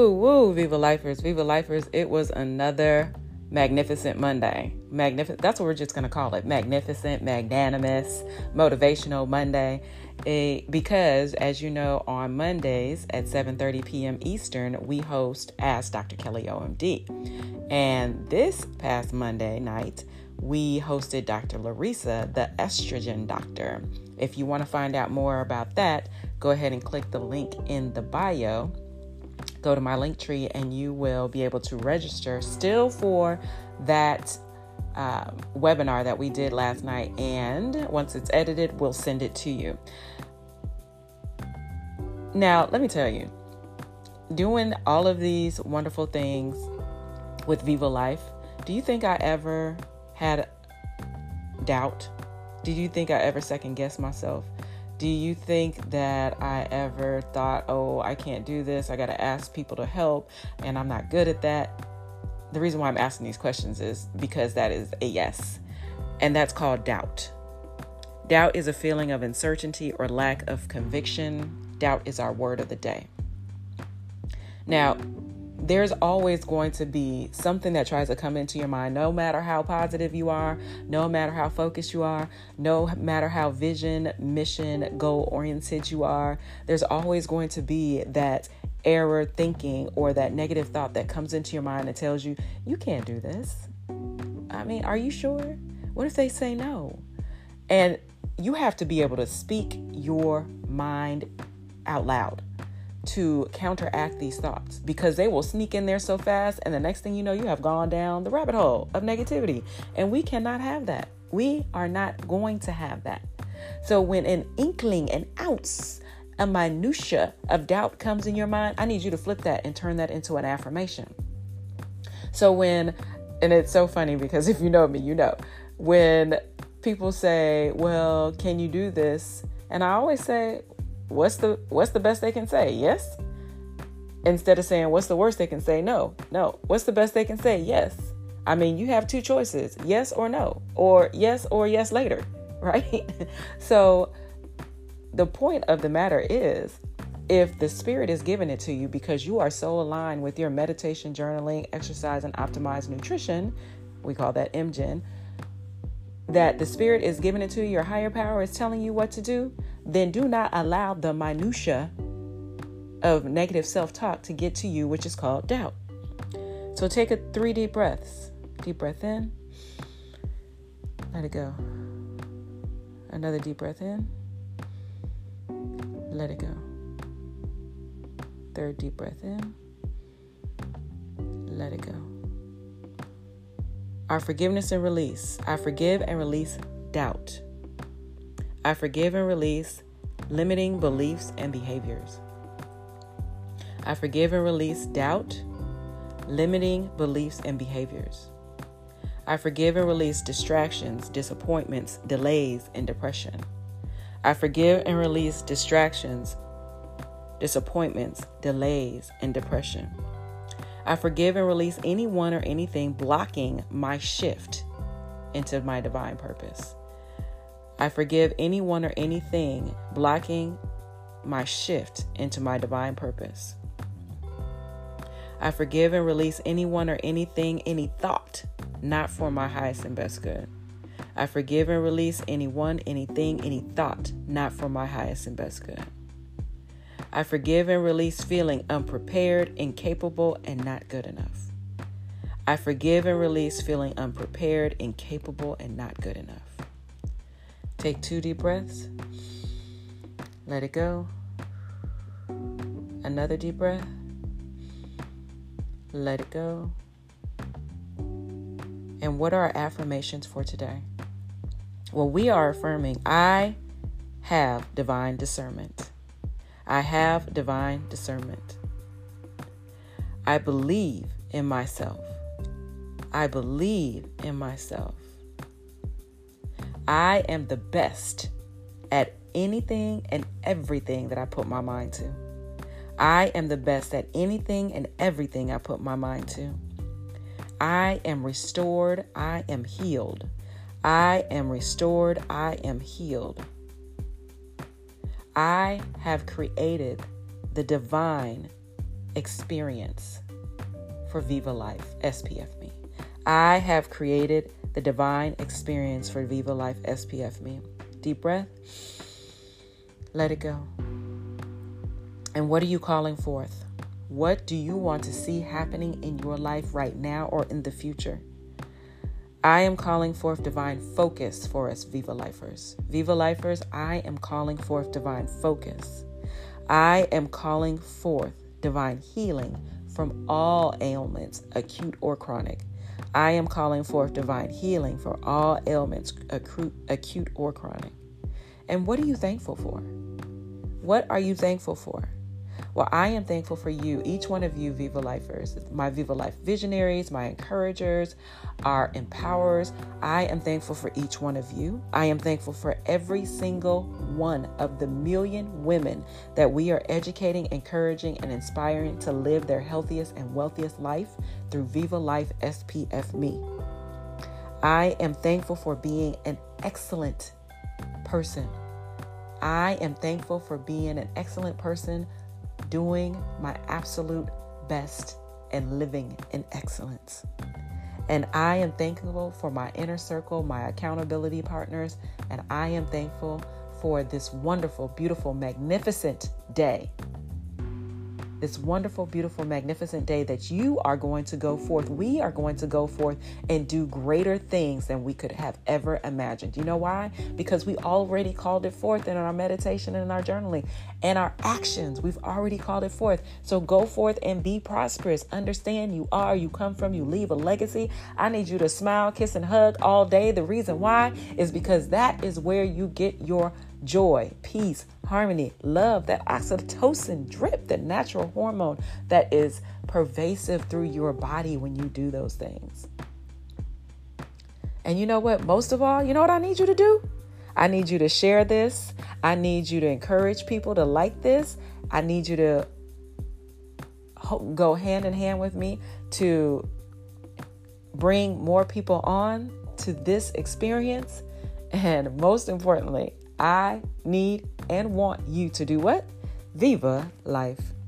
woo, woo, Viva Lifers, Viva Lifers. It was another magnificent Monday. Magnificent. That's what we're just going to call it. Magnificent, magnanimous, motivational Monday. A, because as you know, on Mondays at 7:30 p.m. Eastern, we host Ask Dr. Kelly OMD. And this past Monday night, we hosted Dr. Larissa, the estrogen doctor. If you want to find out more about that, go ahead and click the link in the bio go to my Linktree and you will be able to register still for that um, webinar that we did last night. And once it's edited, we'll send it to you. Now, let me tell you, doing all of these wonderful things with Viva Life, do you think I ever had doubt? Did you think I ever second guessed myself? Do you think that I ever thought, oh, I can't do this? I got to ask people to help and I'm not good at that? The reason why I'm asking these questions is because that is a yes. And that's called doubt. Doubt is a feeling of uncertainty or lack of conviction. Doubt is our word of the day. Now, there's always going to be something that tries to come into your mind, no matter how positive you are, no matter how focused you are, no matter how vision, mission, goal oriented you are. There's always going to be that error thinking or that negative thought that comes into your mind and tells you, you can't do this. I mean, are you sure? What if they say no? And you have to be able to speak your mind out loud to counteract these thoughts because they will sneak in there so fast and the next thing you know you have gone down the rabbit hole of negativity. And we cannot have that. We are not going to have that. So when an inkling an ounce a minutia of doubt comes in your mind i need you to flip that and turn that into an affirmation. So when and it's so funny because if you know me you know when people say well can you do this? And i always say what's the what's the best they can say? Yes. Instead of saying what's the worst they can say? No. No. What's the best they can say? Yes. I mean, you have two choices, yes or no, or yes or yes later, right? so the point of the matter is if the spirit is giving it to you because you are so aligned with your meditation, journaling, exercise, and optimized nutrition, we call that MGen, that the spirit is giving it to you, your higher power is telling you what to do, then do not allow the minutia of negative self-talk to get to you, which is called doubt. So take a three deep breaths. Deep breath in. Let it go. Another deep breath in. Let it go. Third deep breath in. Let it go. Our forgiveness and release. I forgive and release doubt. I forgive and release limiting beliefs and behaviors. I forgive and release doubt, limiting beliefs and behaviors. I forgive and release distractions, disappointments, delays, and depression. I forgive and release distractions, disappointments, delays, and depression. I forgive and release anyone or anything blocking my shift into my divine purpose. I forgive anyone or anything blocking my shift into my divine purpose. I forgive and release anyone or anything, any thought, not for my highest and best good. I forgive and release anyone, anything, any thought, not for my highest and best good. I forgive and release feeling unprepared, incapable, and not good enough. I forgive and release feeling unprepared, incapable, and not good enough. Take two deep breaths. Let it go. Another deep breath. Let it go. And what are our affirmations for today? Well, we are affirming I have divine discernment. I have divine discernment. I believe in myself. I believe in myself. I am the best at anything and everything that I put my mind to. I am the best at anything and everything I put my mind to. I am restored. I am healed. I am restored. I am healed. I have created the divine experience for Viva Life SPF Me. I have created the divine experience for Viva Life SPF Me. Deep breath. Let it go. And what are you calling forth? What do you want to see happening in your life right now or in the future? I am calling forth divine focus for us, Viva Lifers. Viva Lifers, I am calling forth divine focus. I am calling forth divine healing from all ailments, acute or chronic. I am calling forth divine healing for all ailments, acute or chronic. And what are you thankful for? What are you thankful for? Well, I am thankful for you, each one of you, Viva Lifers, my Viva Life visionaries, my encouragers, our empowerers. I am thankful for each one of you. I am thankful for every single one of the million women that we are educating, encouraging, and inspiring to live their healthiest and wealthiest life through Viva Life SPF Me. I am thankful for being an excellent person. I am thankful for being an excellent person doing my absolute best and living in excellence. And I am thankful for my inner circle, my accountability partners, and I am thankful for this wonderful, beautiful, magnificent day this wonderful, beautiful, magnificent day that you are going to go forth. We are going to go forth and do greater things than we could have ever imagined. You know why? Because we already called it forth in our meditation and in our journaling and our actions. We've already called it forth. So go forth and be prosperous. Understand you are, you come from, you leave a legacy. I need you to smile, kiss, and hug all day. The reason why is because that is where you get your joy, peace, harmony, love, that oxytocin drip, that natural hormone that is pervasive through your body when you do those things. And you know what? Most of all, you know what I need you to do? I need you to share this. I need you to encourage people to like this. I need you to go hand in hand with me to bring more people on to this experience. And most importantly, I need and want you to do what? Viva life.